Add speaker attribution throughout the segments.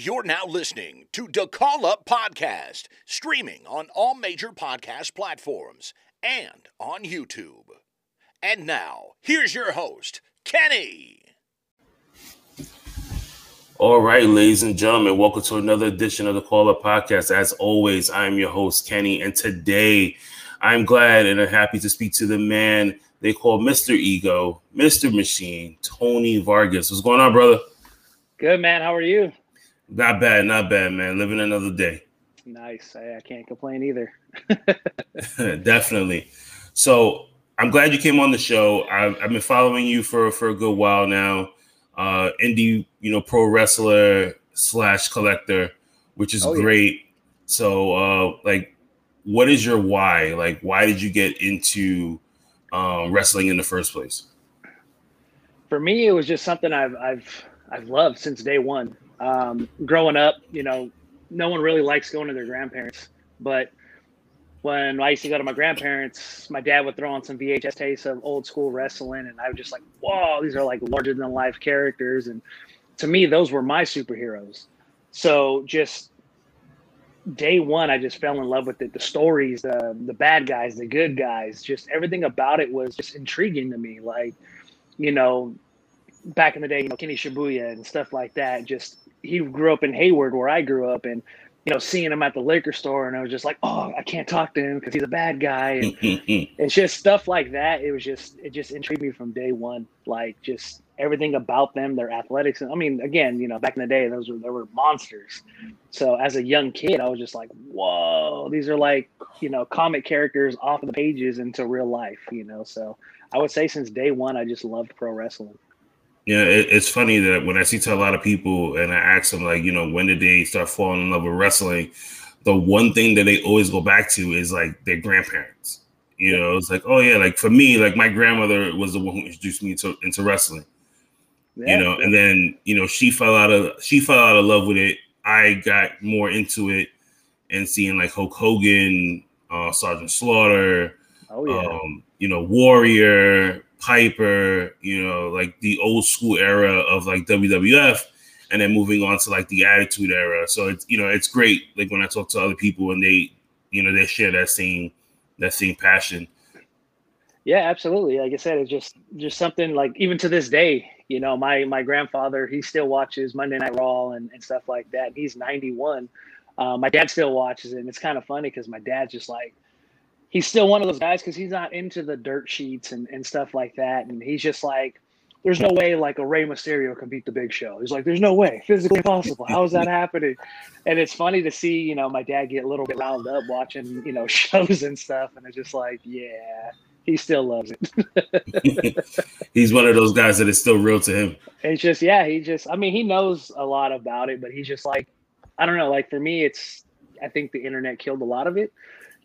Speaker 1: You're now listening to the Call Up Podcast, streaming on all major podcast platforms and on YouTube. And now, here's your host, Kenny.
Speaker 2: All right, ladies and gentlemen, welcome to another edition of the Call Up Podcast. As always, I'm your host, Kenny, and today I'm glad and I'm happy to speak to the man they call Mr. Ego, Mr. Machine, Tony Vargas. What's going on, brother?
Speaker 3: Good, man. How are you?
Speaker 2: Not bad, not bad, man. Living another day.
Speaker 3: Nice. I, I can't complain either.
Speaker 2: Definitely. So I'm glad you came on the show. I've, I've, been following you for for a good while now. Uh, indie, you know, pro wrestler slash collector, which is oh, great. Yeah. So, uh, like, what is your why? Like, why did you get into um, wrestling in the first place?
Speaker 3: For me, it was just something I've I've I've loved since day one. Um, growing up, you know, no one really likes going to their grandparents, but when I used to go to my grandparents, my dad would throw on some VHS tapes of old school wrestling, and I was just like, "Whoa, these are like larger than life characters!" And to me, those were my superheroes. So just day one, I just fell in love with it. The stories, the the bad guys, the good guys, just everything about it was just intriguing to me. Like, you know, back in the day, you know, Kenji Shibuya and stuff like that. Just he grew up in Hayward, where I grew up, and you know, seeing him at the liquor store, and I was just like, oh, I can't talk to him because he's a bad guy. And it's just stuff like that. It was just, it just intrigued me from day one. Like just everything about them, their athletics. And I mean, again, you know, back in the day, those were there were monsters. So as a young kid, I was just like, whoa, these are like, you know, comic characters off of the pages into real life. You know, so I would say since day one, I just loved pro wrestling.
Speaker 2: Yeah, it, it's funny that when I see to a lot of people and I ask them like, you know, when did they start falling in love with wrestling? The one thing that they always go back to is like their grandparents. You know, it's like, oh yeah, like for me, like my grandmother was the one who introduced me to, into wrestling. Yeah. You know, and then you know she fell out of she fell out of love with it. I got more into it and seeing like Hulk Hogan, uh, Sergeant Slaughter, oh, yeah. um, you know, Warrior, Piper, you know, like the old school era of like WWF, and then moving on to like the Attitude era. So it's you know it's great. Like when I talk to other people and they, you know, they share that same that same passion.
Speaker 3: Yeah, absolutely. Like I said, it's just just something like even to this day, you know, my my grandfather he still watches Monday Night Raw and, and stuff like that. He's 91. Uh, my dad still watches it, and it's kind of funny because my dad's just like he's still one of those guys because he's not into the dirt sheets and, and stuff like that. And he's just like, there's no way like a Rey Mysterio can beat the Big Show. He's like, there's no way, physically impossible. How is that happening? And it's funny to see, you know, my dad get a little bit riled up watching, you know, shows and stuff, and it's just like, yeah, he still loves
Speaker 2: it. he's one of those guys that is still real to him.
Speaker 3: It's just, yeah, he just, I mean, he knows a lot about it, but he's just like, I don't know, like for me, it's, I think the internet killed a lot of it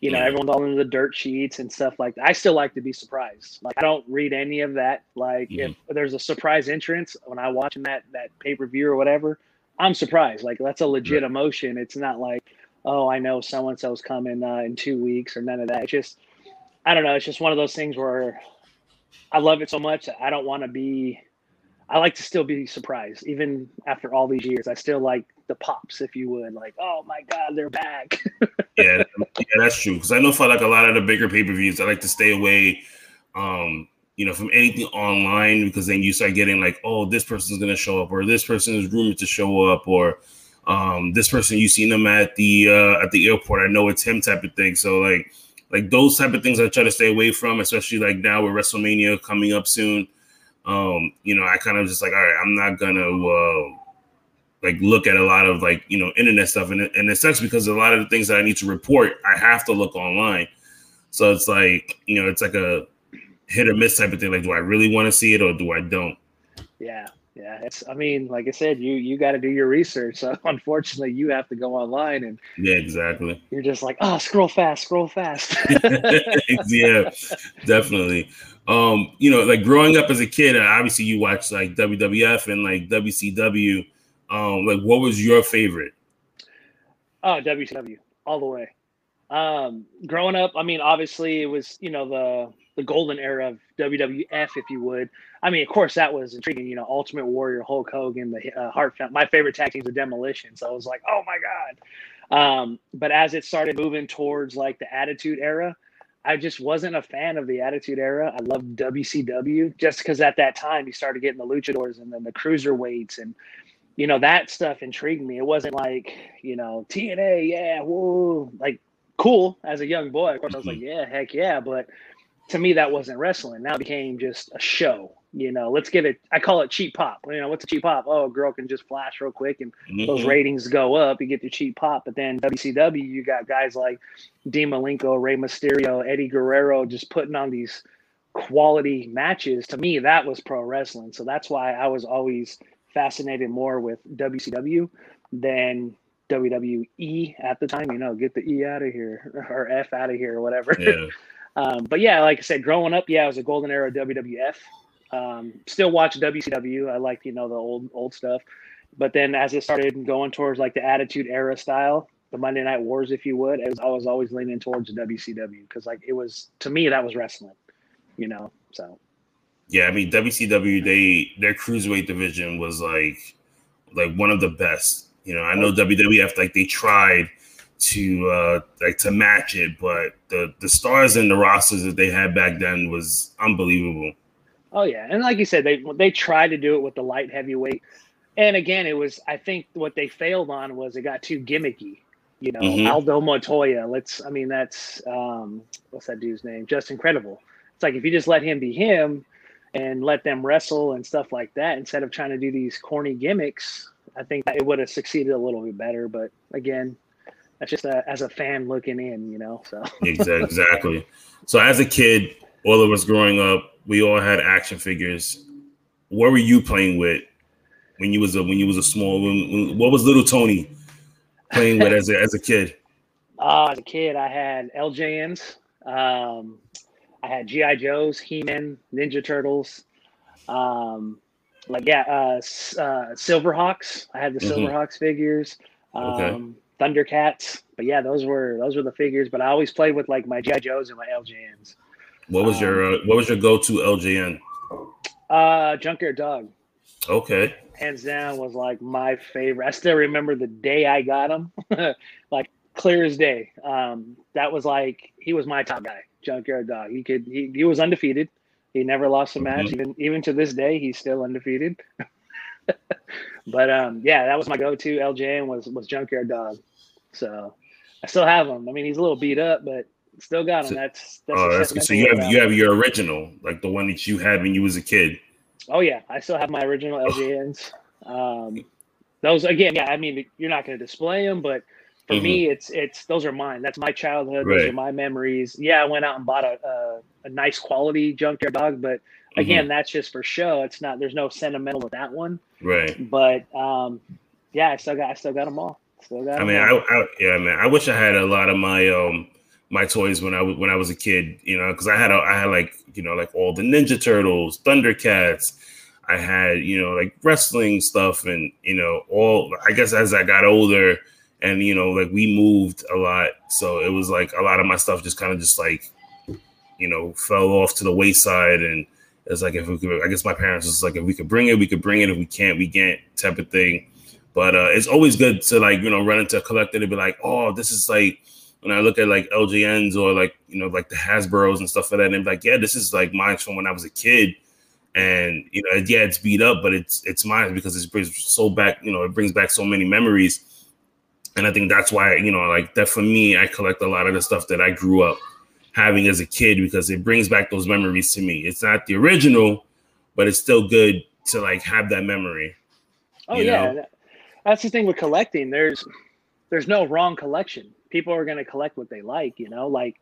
Speaker 3: you know, yeah. everyone's all into the dirt sheets and stuff like that. I still like to be surprised. Like I don't read any of that. Like mm-hmm. if there's a surprise entrance when I watch that that pay per view or whatever, I'm surprised. Like that's a legit emotion. It's not like, oh, I know so and so's coming uh, in two weeks or none of that. It's just, I don't know. It's just one of those things where I love it so much. I don't want to be. I like to still be surprised, even after all these years. I still like the pops, if you would. Like, oh my god, they're back.
Speaker 2: yeah, yeah, that's true. Because I know for like a lot of the bigger pay per views, I like to stay away, um, you know, from anything online because then you start getting like, oh, this person's gonna show up, or this person is rumored to show up, or um, this person you seen them at the uh, at the airport. I know it's him type of thing. So like, like those type of things I try to stay away from, especially like now with WrestleMania coming up soon. Um, you know, I kind of just like, all right, I'm not gonna. Uh, like look at a lot of like you know internet stuff and and it sucks because a lot of the things that I need to report I have to look online. So it's like you know it's like a hit or miss type of thing. Like, do I really want to see it or do I don't?
Speaker 3: Yeah, yeah. It's I mean, like I said, you you got to do your research. So unfortunately, you have to go online and
Speaker 2: yeah, exactly.
Speaker 3: You're just like, oh, scroll fast, scroll fast.
Speaker 2: yeah, definitely. Um, you know, like growing up as a kid, obviously you watch like WWF and like WCW um, like what was your favorite?
Speaker 3: Oh, WCW all the way. Um, growing up, I mean, obviously it was you know the the golden era of WWF, if you would. I mean, of course, that was intriguing. You know, Ultimate Warrior, Hulk Hogan, the uh, Heart. My favorite tag teams, the Demolition. So I was like, oh my god. Um, but as it started moving towards like the Attitude Era, I just wasn't a fan of the Attitude Era. I loved WCW just because at that time you started getting the Luchadors and then the Cruiserweights and you know that stuff intrigued me. It wasn't like you know TNA, yeah, whoa, like cool as a young boy. Of course, I was like, mm-hmm. yeah, heck yeah, but to me that wasn't wrestling. Now it became just a show. You know, let's give it. I call it cheap pop. You know, what's a cheap pop? Oh, a girl can just flash real quick, and mm-hmm. those ratings go up. You get the cheap pop. But then WCW, you got guys like Dean Malenko, Rey Mysterio, Eddie Guerrero, just putting on these quality matches. To me, that was pro wrestling. So that's why I was always fascinated more with WCW than WWE at the time. You know, get the E out of here or F out of here or whatever. Yeah. um, but yeah, like I said, growing up, yeah, it was a golden era of WWF. Um, still watch WCW. I like you know the old old stuff. But then as it started going towards like the Attitude Era style, the Monday Night Wars, if you would, was, I was always leaning towards WCW because like it was to me that was wrestling, you know. So
Speaker 2: yeah, I mean WCW they their cruiserweight division was like like one of the best. You know, I know WWF like they tried to uh like to match it, but the the stars and the rosters that they had back then was unbelievable.
Speaker 3: Oh yeah, and like you said, they they tried to do it with the light heavyweight, and again, it was I think what they failed on was it got too gimmicky. You know, mm-hmm. Aldo Montoya. Let's I mean that's um what's that dude's name? Just incredible. It's like if you just let him be him, and let them wrestle and stuff like that instead of trying to do these corny gimmicks. I think it would have succeeded a little bit better. But again, that's just a, as a fan looking in, you know. So
Speaker 2: exactly. So as a kid, all of us growing up, we all had action figures. What were you playing with when you was a when you was a small? When, when, what was little Tony playing with as a as a kid?
Speaker 3: Uh, as a kid, I had LJNs. Um, I had GI Joes, He Man, Ninja Turtles, um, like yeah, uh, uh, Silverhawks. I had the mm-hmm. Silverhawks figures, um, okay. Thundercats. But yeah, those were those were the figures. But I always played with like my GI Joes and my LJNs.
Speaker 2: What was um, your uh, What was your go to LJN?
Speaker 3: Uh, Junkyard Dog.
Speaker 2: Okay.
Speaker 3: Hands down was like my favorite. I still remember the day I got him, like clear as day. Um, that was like he was my top guy. Junkyard Dog. He could he, he was undefeated. He never lost a match. Mm-hmm. Even even to this day, he's still undefeated. but um, yeah, that was my go-to. LJN was was Junkyard Dog. So I still have him. I mean, he's a little beat up, but still got him.
Speaker 2: So,
Speaker 3: that's
Speaker 2: that's, oh, that's so you have you have your original, like the one that you had when you was a kid.
Speaker 3: Oh yeah, I still have my original LJNs. Um, those again, yeah. I mean, you're not going to display them, but for mm-hmm. me, it's it's those are mine. That's my childhood. Right. Those are my memories. Yeah, I went out and bought a a, a nice quality junkyard dog, but again, mm-hmm. that's just for show. It's not. There's no sentimental with that one.
Speaker 2: Right.
Speaker 3: But um, yeah, I still got I still got them all. Still got.
Speaker 2: I mean, I, I, yeah, man. I wish I had a lot of my um my toys when I was when I was a kid. You know, because I had a, I had like you know like all the Ninja Turtles, Thundercats. I had you know like wrestling stuff, and you know all. I guess as I got older and you know like we moved a lot so it was like a lot of my stuff just kind of just like you know fell off to the wayside and it's like if we could i guess my parents was like if we could bring it we could bring it. If we can't we can't type of thing. But uh it's always good to like you know run into a collector and be like oh this is like when i look at like ljns or like you know like the hasbros and stuff like that and like yeah this is like mine from when i was a kid. And you know yeah it's beat up but it's it's mine because it brings so back you know it brings back so many memories and I think that's why you know, like that for me, I collect a lot of the stuff that I grew up having as a kid because it brings back those memories to me. It's not the original, but it's still good to like have that memory.
Speaker 3: Oh yeah, know? that's the thing with collecting. There's there's no wrong collection. People are going to collect what they like. You know, like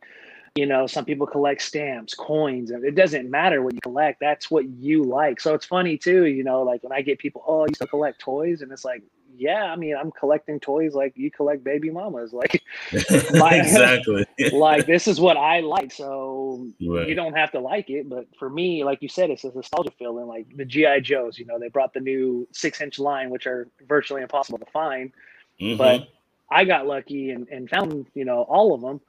Speaker 3: you know, some people collect stamps, coins, it doesn't matter what you collect. That's what you like. So it's funny too. You know, like when I get people, oh, I used to collect toys, and it's like, yeah, I mean, I'm collecting toys like you collect baby mamas. Like,
Speaker 2: my, exactly.
Speaker 3: like this is what I like. So right. you don't have to like it, but for me, like you said, it's a nostalgia feeling. Like the GI Joes, you know, they brought the new six inch line, which are virtually impossible to find. Mm-hmm. But I got lucky and, and found, you know, all of them.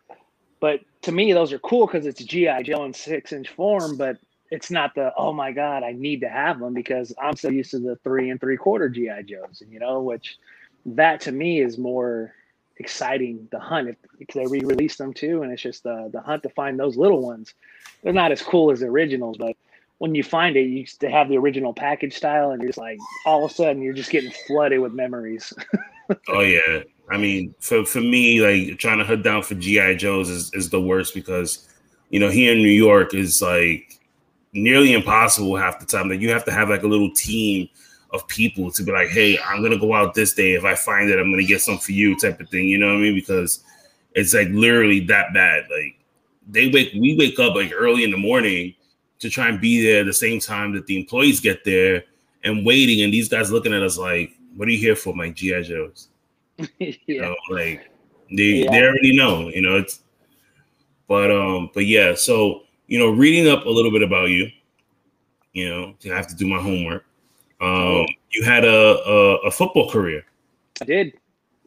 Speaker 3: But to me, those are cool because it's GI Joe in six inch form, but it's not the oh my god, I need to have them because I'm so used to the three and three quarter GI Joes, and you know, which that to me is more exciting the hunt if, if they re-release them too and it's just the the hunt to find those little ones. They're not as cool as the originals but when you find it you used to have the original package style and you're just like all of a sudden you're just getting flooded with memories.
Speaker 2: Oh yeah. I mean for for me like trying to hunt down for gi joes is, is the worst because you know here in new york is like nearly impossible half the time that like you have to have like a little team of people to be like, hey, I'm gonna go out this day. If I find it, I'm gonna get some for you, type of thing. You know what I mean? Because it's like literally that bad. Like they wake, we wake up like early in the morning to try and be there at the same time that the employees get there and waiting, and these guys looking at us like, "What are you here for, my GI Joes?" yeah. You know, like they yeah. they already know. You know, it's but um, but yeah. So you know, reading up a little bit about you. You know, I have to do my homework. Um, you had a, a, a football career.
Speaker 3: I did.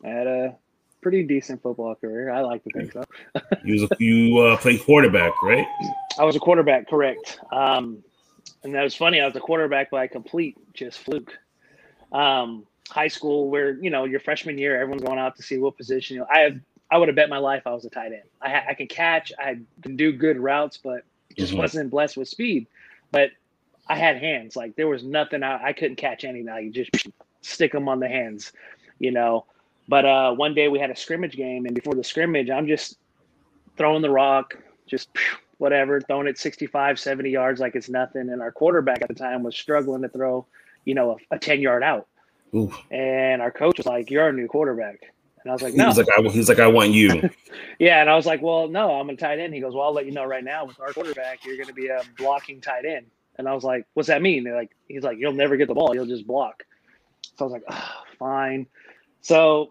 Speaker 3: I had a pretty decent football career. I like to think so.
Speaker 2: you was a, you uh, played quarterback, right?
Speaker 3: I was a quarterback, correct. Um, and that was funny. I was a quarterback by complete just fluke. Um, high school, where you know your freshman year, everyone's going out to see what position. You know, I have I would have bet my life I was a tight end. I, I can catch, I can do good routes, but just mm-hmm. wasn't blessed with speed. But I had hands. Like there was nothing I, I couldn't catch anything. I just stick them on the hands, you know. But uh, one day we had a scrimmage game, and before the scrimmage, I'm just throwing the rock, just whatever, throwing it 65, 70 yards like it's nothing. And our quarterback at the time was struggling to throw, you know, a, a 10 yard out. And our coach was like, "You're our new quarterback." And I was like, "No."
Speaker 2: He's like, I, "He's like, I want you."
Speaker 3: yeah, and I was like, "Well, no, I'm a tight end." He goes, "Well, I'll let you know right now. With our quarterback, you're going to be a blocking tight end." And I was like, what's that mean? They're like, he's like, you'll never get the ball. You'll just block. So I was like, oh, fine. So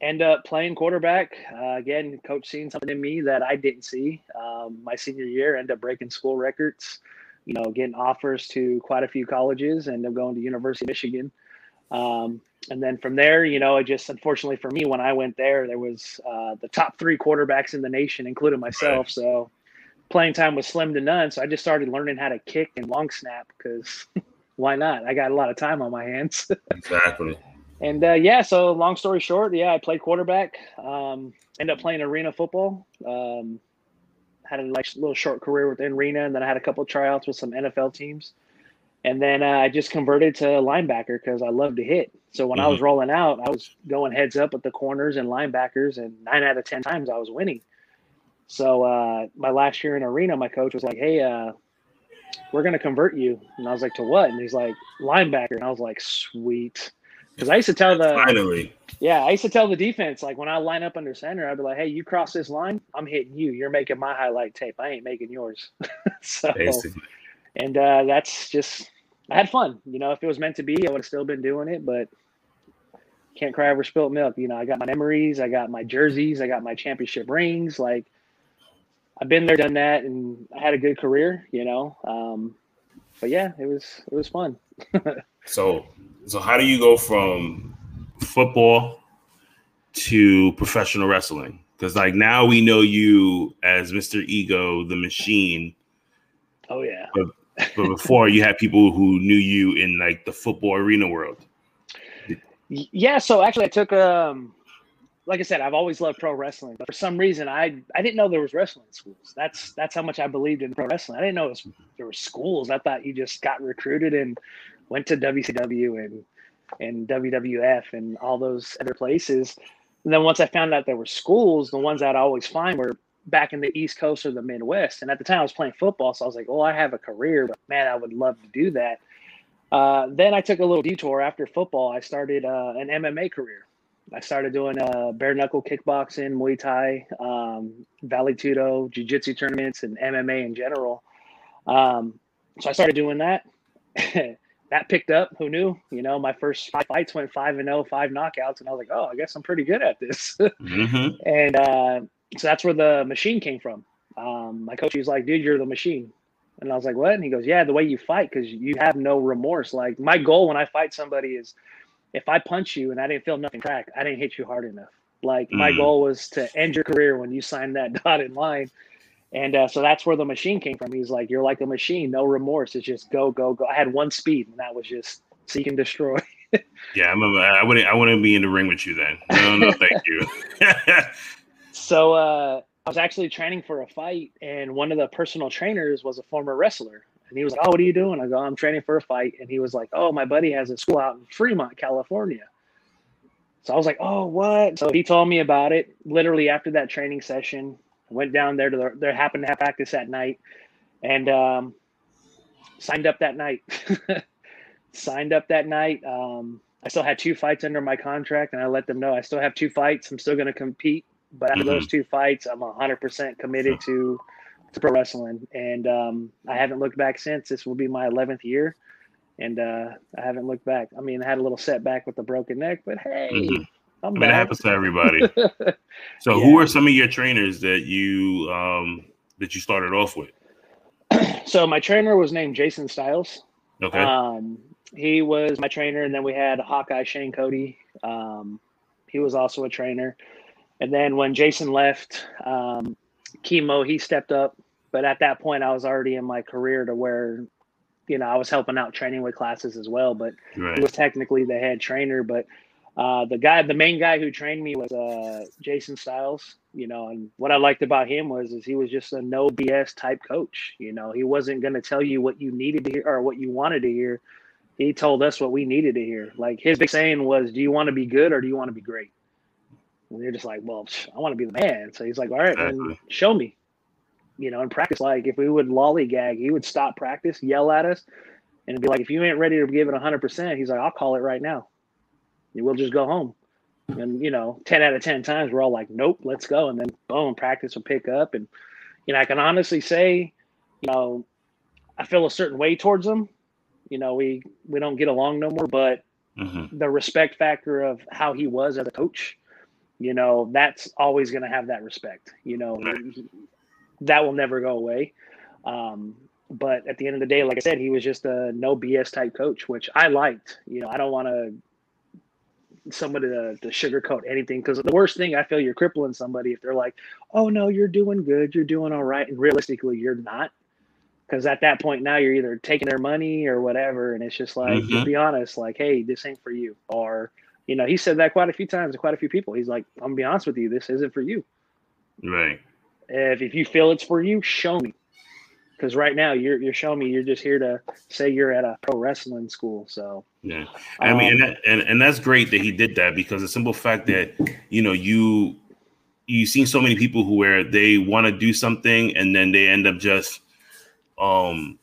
Speaker 3: end up playing quarterback. Uh, again, coach seen something in me that I didn't see. Um, my senior year, end up breaking school records, you know, getting offers to quite a few colleges, end up going to University of Michigan. Um, and then from there, you know, it just unfortunately for me, when I went there, there was uh, the top three quarterbacks in the nation, including myself. So playing time was slim to none. So I just started learning how to kick and long snap because why not? I got a lot of time on my hands.
Speaker 2: exactly.
Speaker 3: And uh, yeah, so long story short, yeah, I played quarterback. Um, ended up playing arena football. Um, had a like little short career within arena, and then I had a couple tryouts with some NFL teams. And then uh, I just converted to linebacker because I love to hit. So when mm-hmm. I was mm-hmm. rolling out, I was going heads up with the corners and linebackers, and nine out of ten times I was winning. So uh, my last year in arena, my coach was like, "Hey, uh, we're gonna convert you," and I was like, "To what?" And he's like, "Linebacker," and I was like, "Sweet," because I used to tell the
Speaker 2: finally,
Speaker 3: yeah, I used to tell the defense like when I line up under center, I'd be like, "Hey, you cross this line, I'm hitting you. You're making my highlight tape. I ain't making yours." so, Basically. and uh, that's just I had fun. You know, if it was meant to be, I would have still been doing it, but can't cry over spilt milk. You know, I got my memories, I got my jerseys, I got my championship rings. Like I've been there, done that, and I had a good career, you know. Um, but yeah, it was it was fun.
Speaker 2: so, so how do you go from football to professional wrestling? Because like now we know you as Mr. Ego, the Machine.
Speaker 3: Oh yeah.
Speaker 2: But, but before you had people who knew you in like the football arena world.
Speaker 3: Yeah, so actually I took um like I said, I've always loved pro wrestling, but for some reason, I I didn't know there was wrestling schools. That's that's how much I believed in pro wrestling. I didn't know was, there were schools. I thought you just got recruited and went to WCW and and WWF and all those other places. And then once I found out there were schools, the ones I'd always find were back in the East Coast or the Midwest. And at the time, I was playing football, so I was like, "Oh, I have a career, but man, I would love to do that." Uh, then I took a little detour after football. I started uh, an MMA career. I started doing uh, bare knuckle kickboxing, Muay Thai, um, Vale Tudo, Jiu Jitsu tournaments, and MMA in general. Um, so I started doing that. that picked up. Who knew? You know, my first five fights went five and 0, five knockouts, and I was like, oh, I guess I'm pretty good at this. mm-hmm. And uh, so that's where the machine came from. Um, my coach was like, dude, you're the machine. And I was like, what? And he goes, yeah, the way you fight, because you have no remorse. Like my goal when I fight somebody is if I punch you and I didn't feel nothing crack, I didn't hit you hard enough. Like my
Speaker 2: Mm.
Speaker 3: goal was to end your career when you signed that dotted line. And uh, so that's where the machine came from. He's like, "You're like a machine, no remorse. It's just go, go, go." I had one speed, and that was just seek and destroy.
Speaker 2: Yeah, I'm a, I wouldn't. I wouldn't be in the ring with you then. No, no, thank you.
Speaker 3: So uh, I was actually training for a fight, and one of the personal trainers was a former wrestler. And he was like, "Oh, what are you doing?" I go, "I'm training for a fight." And he was like, "Oh, my buddy has a school out in Fremont, California." So I was like, "Oh, what?" So he told me about it. Literally after that training session, I went down there to the. There happened to have practice that night, and um, signed up that night. signed up that night. Um, I still had two fights under my contract, and I let them know I still have two fights. I'm still going to compete, but after
Speaker 2: Mhm.
Speaker 3: those two fights, I'm 100% committed to, to pro wrestling, and um, I haven't looked back since. This will be my 11th year, and uh, I haven't looked back. I mean, I had a little setback with the broken neck, but hey,
Speaker 2: Mhm.
Speaker 3: I'm
Speaker 2: I mean, it happens to everybody. So,
Speaker 3: Yeah.
Speaker 2: who are some of your trainers that you um that you started off with?
Speaker 3: so my trainer was named Jason Styles.
Speaker 2: Okay.
Speaker 3: Um, he was my trainer, and then we had Hawkeye Shane Cody. Um, he was also a trainer. And then when Jason left, um, chemo, he stepped up. But at that point, I was already in my career to where, you know, I was helping out training with classes as well. But
Speaker 2: right.
Speaker 3: he was technically the head trainer. But uh, the guy, the main guy who trained me was uh, Jason Styles. You know, and what I liked about him was is he was just a no BS type coach. You know, he wasn't going to tell you what you needed to hear or what you wanted to hear. He told us what we needed to hear. Like his big saying was, "Do you want to be good or do you want to be great?" And you're just like, "Well, I want to be the man." So he's like, "All right, then
Speaker 2: Exactly.
Speaker 3: show me." You know, in practice, like if we would lollygag, he would stop practice, yell at us, and be like, "If you ain't ready to give it 100 percent," he's like, "I'll call it right now. We'll just go home." And you know, 10 out of 10 times, we're all like, "Nope, let's go." And then boom, practice will pick up, and you know, I can honestly say, you know, I feel a certain way towards him. You know, we we don't get along no more, but
Speaker 2: hmm
Speaker 3: the respect factor of how he was as a coach, you know, that's always going to have that respect. You know, that will never go away. Um, but at the end of the day, like I said, he was just a no BS type coach, which I liked. You know, I don't want to somebody to, to sugarcoat anything because the worst thing I feel you're crippling somebody if they're like, "Oh no, you're doing good, you're doing all right," and realistically, you're not. Because at that point now you're either taking their money or whatever, and it's just like,
Speaker 2: Mhm.
Speaker 3: be honest, like, hey, this ain't for you. Or, you know, he said that quite a few times to quite a few people. He's like, I'm gonna be honest with you, this isn't for you.
Speaker 2: Right.
Speaker 3: If if you feel it's for you, show me. Because right now you're you're showing me you're just here to say you're at a pro wrestling school. So
Speaker 2: Yeah. I mean, and,
Speaker 3: um,
Speaker 2: that, and and that's great that he did that because the simple fact that you know you you've seen so many people who where they want to do something and then they end up just um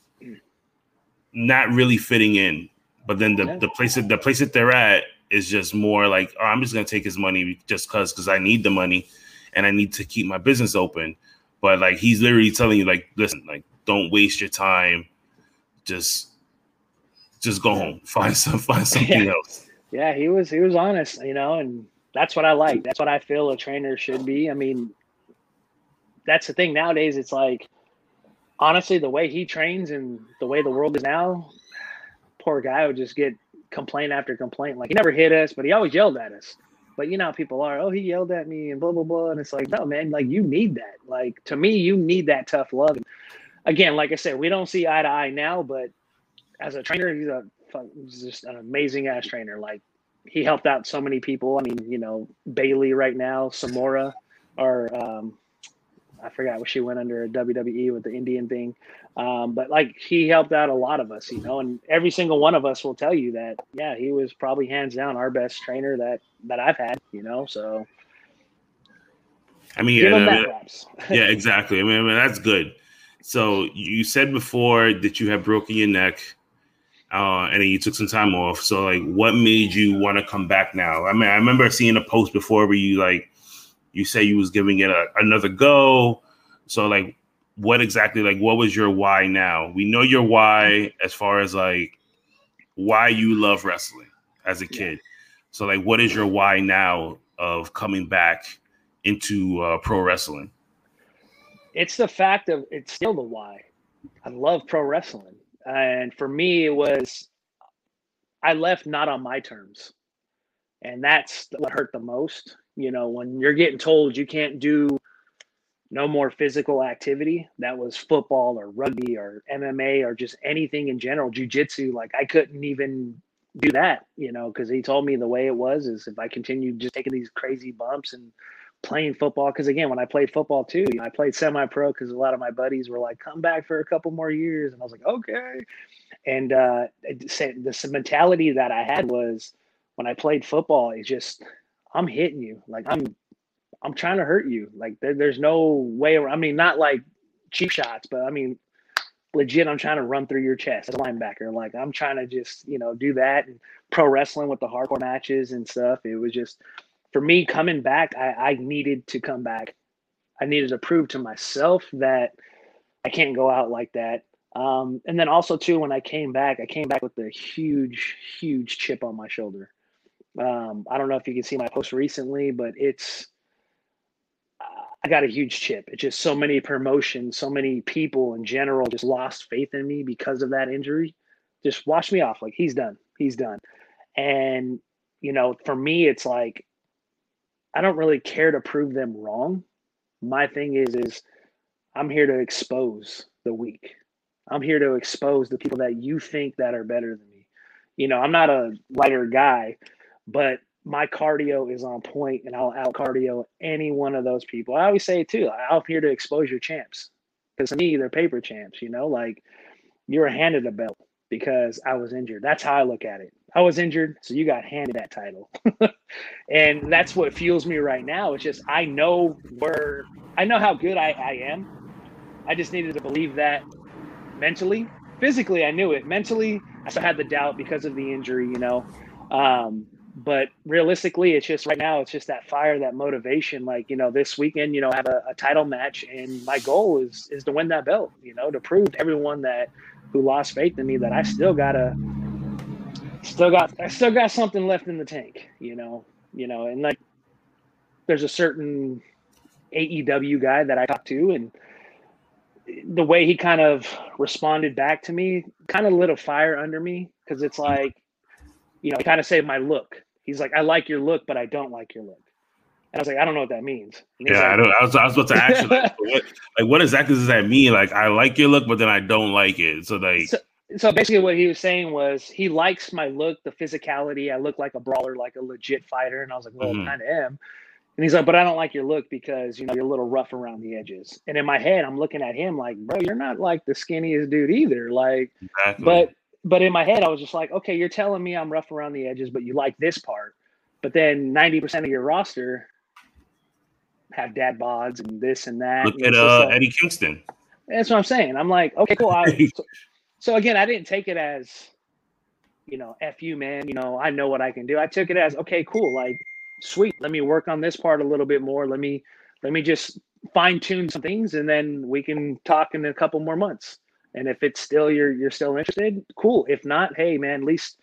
Speaker 2: not really fitting in, but then the the place that the place that they're at is just more like oh, I'm just gonna take his money just cause because I need the money and I need to keep my business open. But like he's literally telling you like listen like don't waste your time, just just go home find some find something
Speaker 3: Yeah.
Speaker 2: else.
Speaker 3: yeah, he was he was honest, you know, and that's what I like. That's what I feel a trainer should be. I mean, that's the thing nowadays. It's like honestly, the way he trains and the way the world is now, poor guy would just get complaint after complaint. Like he never hit us, but he always yelled at us. But you know how people are, oh, he yelled at me and blah blah blah. And it's like, no, man, like you need that. Like to me, you need that tough love. And again, like I said, we don't see eye to eye now, but as a trainer, he's a he's just an amazing ass trainer. Like he helped out so many people. I mean, you know, Bayley right now, Samora, or um, I forgot what she went under WWE with the Indian thing. Um, but like he helped out a lot of us, you know, and every single one of us will tell you that, yeah, he was probably hands down our best trainer that that I've had, you know. So
Speaker 2: I mean, yeah, I mean, yeah, exactly. I mean, I mean, that's good. So you said before that you had broken your neck, uh, and then you took some time off. So like, what made you want to come back now? I mean, I remember seeing a post before where you like, you say you was giving it a, another go. So like, what exactly like what was your why now? We know your why as far as like why you love wrestling as a kid. So like, what is your why now of coming back into uh, pro wrestling?
Speaker 3: it's the fact of it's still the why. I love pro wrestling. And for me, it was I left not on my terms. And that's what hurt the most. You know, when you're getting told you can't do no more physical activity that was football or rugby or MMA or just anything in general, jujitsu, like I couldn't even do that, you know, because he told me the way it was is if I continued just taking these crazy bumps and playing football, because again, when I played football too, you know, I played semi pro because a lot of my buddies were like, come back for a couple more years. And I was like, okay. And uh, the mentality that I had was when I played football, it's just, I'm hitting you. Like I'm I'm trying to hurt you. Like there, there's no way. Around. I mean, not like cheap shots, but I mean, legit. I'm trying to run through your chest as a linebacker. Like I'm trying to just you know do that. And pro wrestling with the hardcore matches and stuff. It was just for me coming back. I, I needed to come back. I needed to prove to myself that I can't go out like that. Um, and then also too, when I came back, I came back with a huge, huge chip on my shoulder. Um, I don't know if you can see my post recently, but it's I got a huge chip. It's just so many promotions, so many people in general just lost faith in me because of that injury. Just wash me off. Like he's done. He's done. And, you know, for me, it's like I don't really care to prove them wrong. My thing is, is I'm here to expose the weak. I'm here to expose the people that you think that are better than me. You know, I'm not a lighter guy, but my cardio is on point and I'll out cardio any one of those people. I always say too, I'm here to expose your champs because to me, they're paper champs, you know, like you were handed a belt because I was injured. That's how I look at it. I was injured, so you got handed that title. and that's what fuels me right now. It's just I know where I know how good I, I am. I just needed to believe that mentally. Physically, I knew it. Mentally, I still had the doubt because of the injury, you know. Um, but realistically, it's just right now, it's just that fire, that motivation. Like, you know, this weekend, you know, I have a, a, title match and my goal is is to win that belt, you know, to prove to everyone that who lost faith in me that I still gotta still got I still got something left in the tank, you know, you know, and like there's a certain AEW guy that I talked to and the way he kind of responded back to me kind of lit a fire under me because it's like you know, kind of say my look. He's like, I like your look, but I don't like your look. And I was like, I don't know what that means.
Speaker 2: Yeah,
Speaker 3: like,
Speaker 2: I don't. I was, I was about to ask you, like, what, like, what exactly does that mean? Like, I like your look, but then I don't like it. So, like,
Speaker 3: so, so basically, what he was saying was he likes my look, the physicality. I look like a brawler, like a legit fighter. And I was like, well, mm-hmm. kind of am. And he's like, but I don't like your look because you know you're a little rough around the edges. And in my head, I'm looking at him like, bro, you're not like the skinniest dude either. Like, exactly. but but in my head, I was just like, okay, you're telling me I'm rough around the edges, but you like this part. But then 90% of your roster have dad bods and this and that.
Speaker 2: Look at uh, like, Eddie Kingston.
Speaker 3: That's what I'm saying. I'm like, okay, cool. I, so, so, again, I didn't take it as, you know, F you, man. You know, I know what I can do. I took it as, okay, cool. Like, sweet. Let me work on this part a little bit more. Let me, let me just fine tune some things and then we can talk in a couple more months. And if it's still you're you're still interested, cool. If not, hey man, at least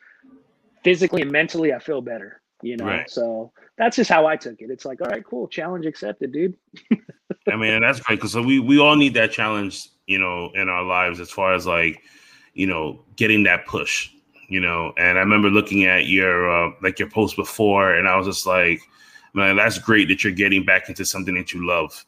Speaker 3: physically and mentally I feel better. You know, right. so that's just how I took it. It's like, all right, cool, challenge accepted, dude.
Speaker 2: I mean, that's great because so we we all need that challenge, you know, in our lives as far as like, you know, getting that push, you know. And I remember looking at your uh, like your post before, and I was just like, man, that's great that you're getting back into something that you love,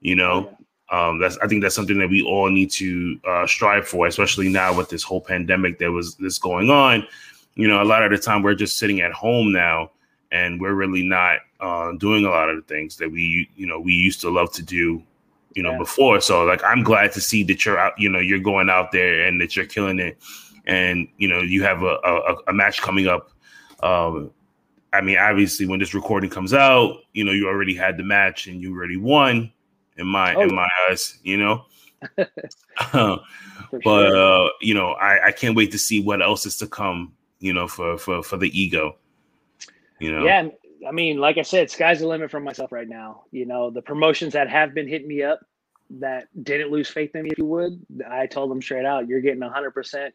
Speaker 2: you know. Yeah. Um, that's I think that's something that we all need to uh, strive for, especially now with this whole pandemic that was this going on. You know, a lot of the time we're just sitting at home now, and we're really not uh, doing a lot of the things that we you know we used to love to do, you know, yeah. before. So like, I'm glad to see that you're out. You know, you're going out there and that you're killing it, and you know, you have a a, a match coming up. Um, I mean, obviously, when this recording comes out, you know, you already had the match and you already won in my oh, in my eyes, you know. but sure. uh, you know, I, I can't wait to see what else is to come, you know, for for for the ego. You know.
Speaker 3: Yeah, I mean, like I said, sky's the limit for myself right now. You know, the promotions that have been hitting me up that didn't lose faith in me, if you would, I told them straight out, you're getting hundred percent.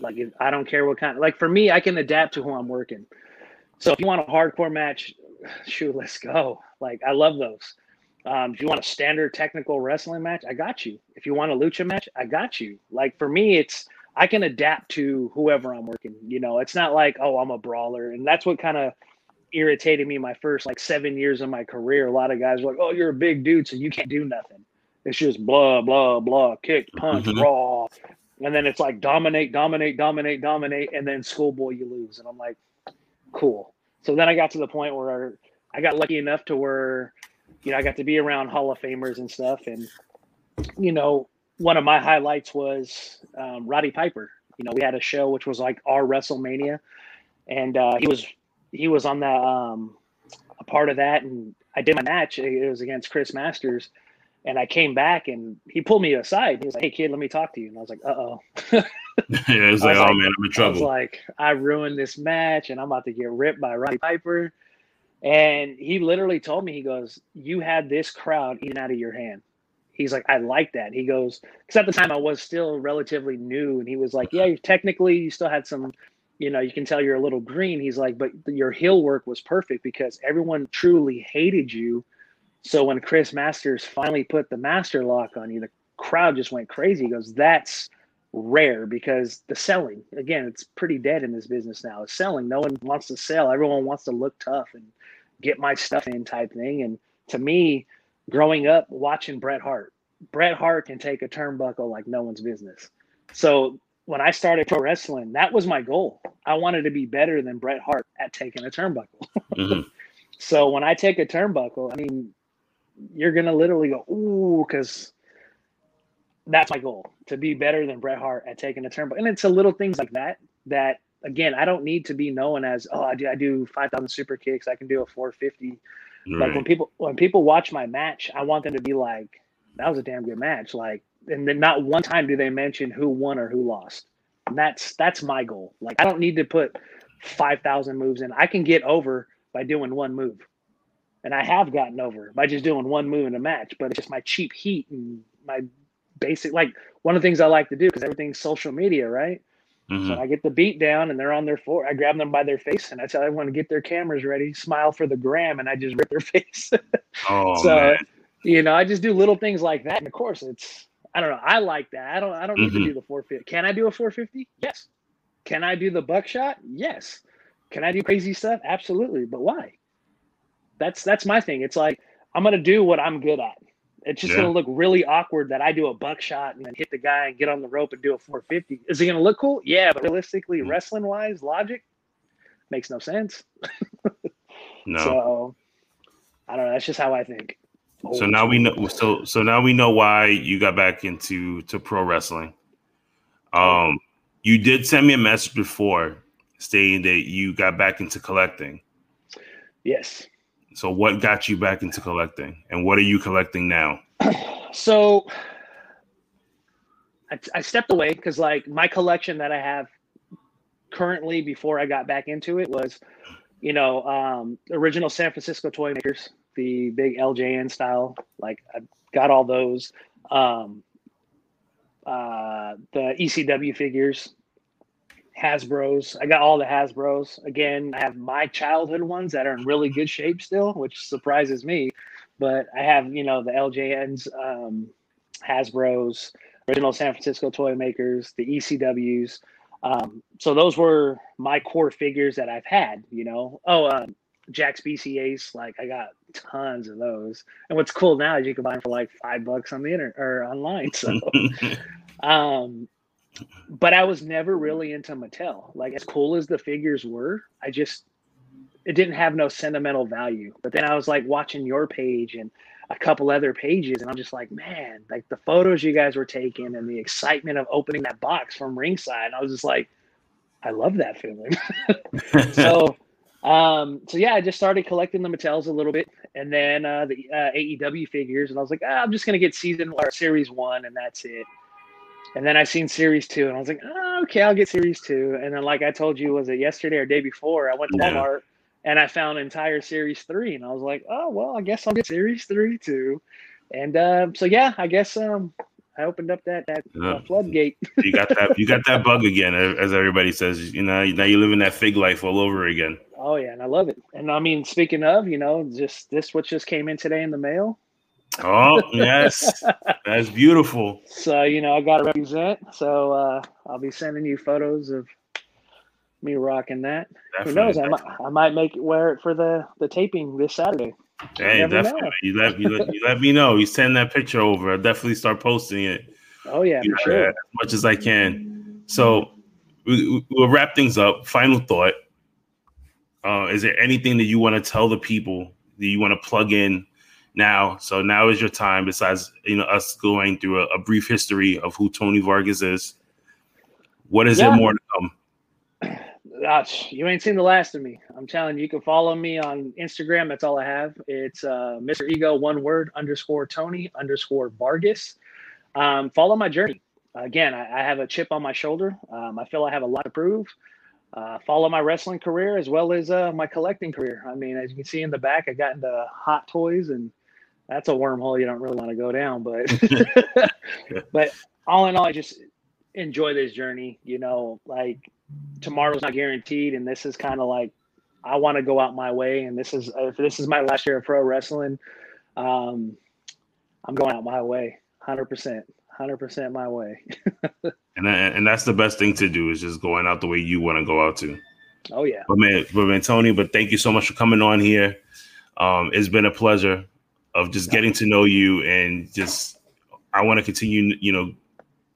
Speaker 3: Like, if, I don't care what kind. Like for me, I can adapt to who I'm working. So if you want a hardcore match, shoot, let's go. Like I love those. Um, if you want a standard technical wrestling match, I got you. If you want a lucha match, I got you. Like for me, it's I can adapt to whoever I'm working. You know, it's not like oh I'm a brawler, and that's what kind of irritated me my first like seven years of my career. A lot of guys were like, "Oh, you're a big dude, so you can't do nothing." It's just blah blah blah, kick, punch, mm-hmm. raw, and then it's like dominate, dominate, dominate, dominate, and then schoolboy you lose, and I'm like, cool. So then I got to the point where I got lucky enough to where, you know, I got to be around Hall of Famers and stuff, and you know, one of my highlights was um, Roddy Piper. You know, we had a show which was like our WrestleMania, and uh, he was he was on the um, a part of that, and I did my match. It was against Chris Masters, and I came back and he pulled me aside. He was like, "Hey kid, let me talk to you." And I was like, "Uh oh."
Speaker 2: yeah, it's like, "Oh man, I'm in trouble." I was
Speaker 3: like, "I ruined this match, and I'm about to get ripped by Roddy Piper." And he literally told me, he goes, "You had this crowd eating out of your hand." He's like, "I like that." He goes, because at the time I was still relatively new, and he was like, "Yeah, technically you still had some." You know, you can tell you're a little green. He's like, but your heel work was perfect because everyone truly hated you so when Chris Masters finally put the master lock on you, the crowd just went crazy. He goes, That's rare because the selling, again, it's pretty dead in this business now. It's selling. No one wants to sell. Everyone wants to look tough and get my stuff in type thing. And to me, growing up watching Bret Hart, Bret Hart can take a turnbuckle like no one's business. So when I started pro wrestling, that was my goal. I wanted to be better than Bret Hart at taking a turnbuckle. mm-hmm. So when I take a turnbuckle, I mean, you're gonna literally go ooh because that's my goal to be better than Bret Hart at taking a turnbuckle. And it's a little things like that that again I don't need to be known as oh I do I do five thousand super kicks I can do a four fifty. Right. Like when people when people watch my match, I want them to be like that was a damn good match. Like and then not one time do they mention who won or who lost. And that's that's my goal. Like I don't need to put five thousand moves in. I can get over by doing one move and I have gotten over by just doing one move in a match. But it's just my cheap heat and my basic like one of the things I like to do because everything's social media, right? Mm-hmm. So I get the beat down and they're on their floor. I grab them by their face and I tell everyone to get their cameras ready, smile for the gram, and I just rip their face. oh, so man. you know, I just do little things like that. And of course, it's I don't know. I like that. I don't. I don't need mm-hmm. to do the 450. Can I do a 450? Yes. Can I do the buckshot? Yes. Can I do crazy stuff? Absolutely. But why? that's that's my thing. It's like I'm gonna do what I'm good at. It's just yeah. gonna look really awkward that I do a buckshot and then hit the guy and get on the rope and do a 450. Is it gonna look cool? Yeah, but realistically, mm-hmm. wrestling wise, logic makes no sense. no. So I don't know. That's just how I think.
Speaker 2: so now we know. So so now we know why you got back into to pro wrestling. Um, you did send me a message before stating that you got back into collecting.
Speaker 3: Yes.
Speaker 2: So, what got you back into collecting, and what are you collecting now?
Speaker 3: so, I, I stepped away because, like, my collection that I have currently before I got back into it was, you know, um, original San Francisco toy makers, the big LJN style. Like, I got all those. Um, uh, the ECW figures, Hasbro's. I got all the Hasbro's. Again, I have my childhood ones that are in really good shape still, which surprises me. But I have, you know, the LJNs, um, Hasbro's, original San Francisco toy makers, the ECWs. Um, so those were my core figures that I've had, you know. Oh, uh, Jakks BCAs, like I got tons of those. And what's cool now is you can buy them for like five bucks on the internet or online. So, um, but I was never really into Mattel. Like as cool as the figures were, I just it didn't have no sentimental value. But then I was like watching your page and a couple other pages, and I'm just like, man, like the photos you guys were taking and the excitement of opening that box from ringside. I was just like, I love that feeling. so, um, so yeah, I just started collecting the Mattels a little bit, and then uh, the uh, AEW figures, and I was like, ah, I'm just gonna get season or series one, and that's it. And then I seen series two, and I was like, oh, okay, I'll get series two. And then, like I told you, was it yesterday or day before? I went to yeah. Walmart and I found entire series three, and I was like, oh well, I guess I'll get series three too. And uh, so yeah, I guess um, I opened up that that uh, floodgate.
Speaker 2: you got that you got that bug again, as everybody says. You know, now you're living that fig life all over again.
Speaker 3: Oh yeah, and I love it. And I mean, speaking of, you know, just this what just came in today in the mail.
Speaker 2: Oh yes, that's beautiful.
Speaker 3: So you know, I got to represent. So uh, I'll be sending you photos of Me rocking that. Definitely. Who knows? I might, I might make it wear it for the the taping this Saturday.
Speaker 2: Hey, definitely. You let, you let you let me know. You send that picture over. I'll definitely start posting it.
Speaker 3: Oh yeah, for sure.
Speaker 2: As much as I can. So we, will wrap things up. Final thought. Uh, is there anything that you want to tell the people that you want to plug in now? So now is your time. Besides, you know, us going through a, a brief history of who Tony Vargas is. What is yeah. there more to come?
Speaker 3: Gosh, you ain't seen the last of me. I'm telling you, you can follow me on Instagram. That's all I have. It's uh, Mr. Ego, one word underscore Tony underscore Vargas. Um, follow my journey. Again, I, I, have a chip on my shoulder. Um, I feel I have a lot to prove. Uh, follow my wrestling career as well as uh, my collecting career. I mean, as you can see in the back, I got into hot toys, and that's a wormhole you don't really want to go down. But, but all in all, I just enjoy this journey. You know, like tomorrow's not guaranteed, and this is kind of like I want to go out my way, and this is if this is my last year of pro wrestling, um, I'm going out my way, hundred percent, hundred percent my way.
Speaker 2: and and that's the best thing to do is just going out the way you want to go out to.
Speaker 3: Oh yeah.
Speaker 2: But man, but man, Tony, but thank you so much for coming on here. Um, it's been a pleasure of just getting to know you and just I want to continue, you know,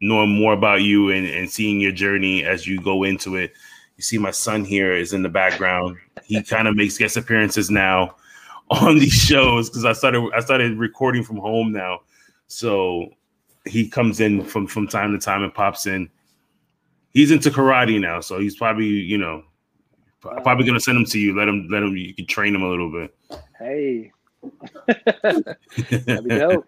Speaker 2: knowing more about you and, and seeing your journey as you go into it. You see, my son here is in the background. He kind of makes guest appearances now on these shows because I started I started recording from home now. So he comes in from from time to time and pops in. He's into karate now, so he's probably you know probably gonna send him to you. Let him let him you can train him a little bit.
Speaker 3: Hey, that'd be dope.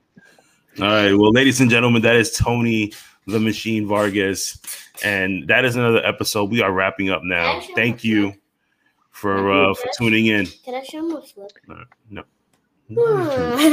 Speaker 2: All right, well, ladies and gentlemen, that is Tony the Machine Vargas. And that is another episode. We are wrapping up now. Thank you for uh, for tuning in. Can I show my flip? Uh, no.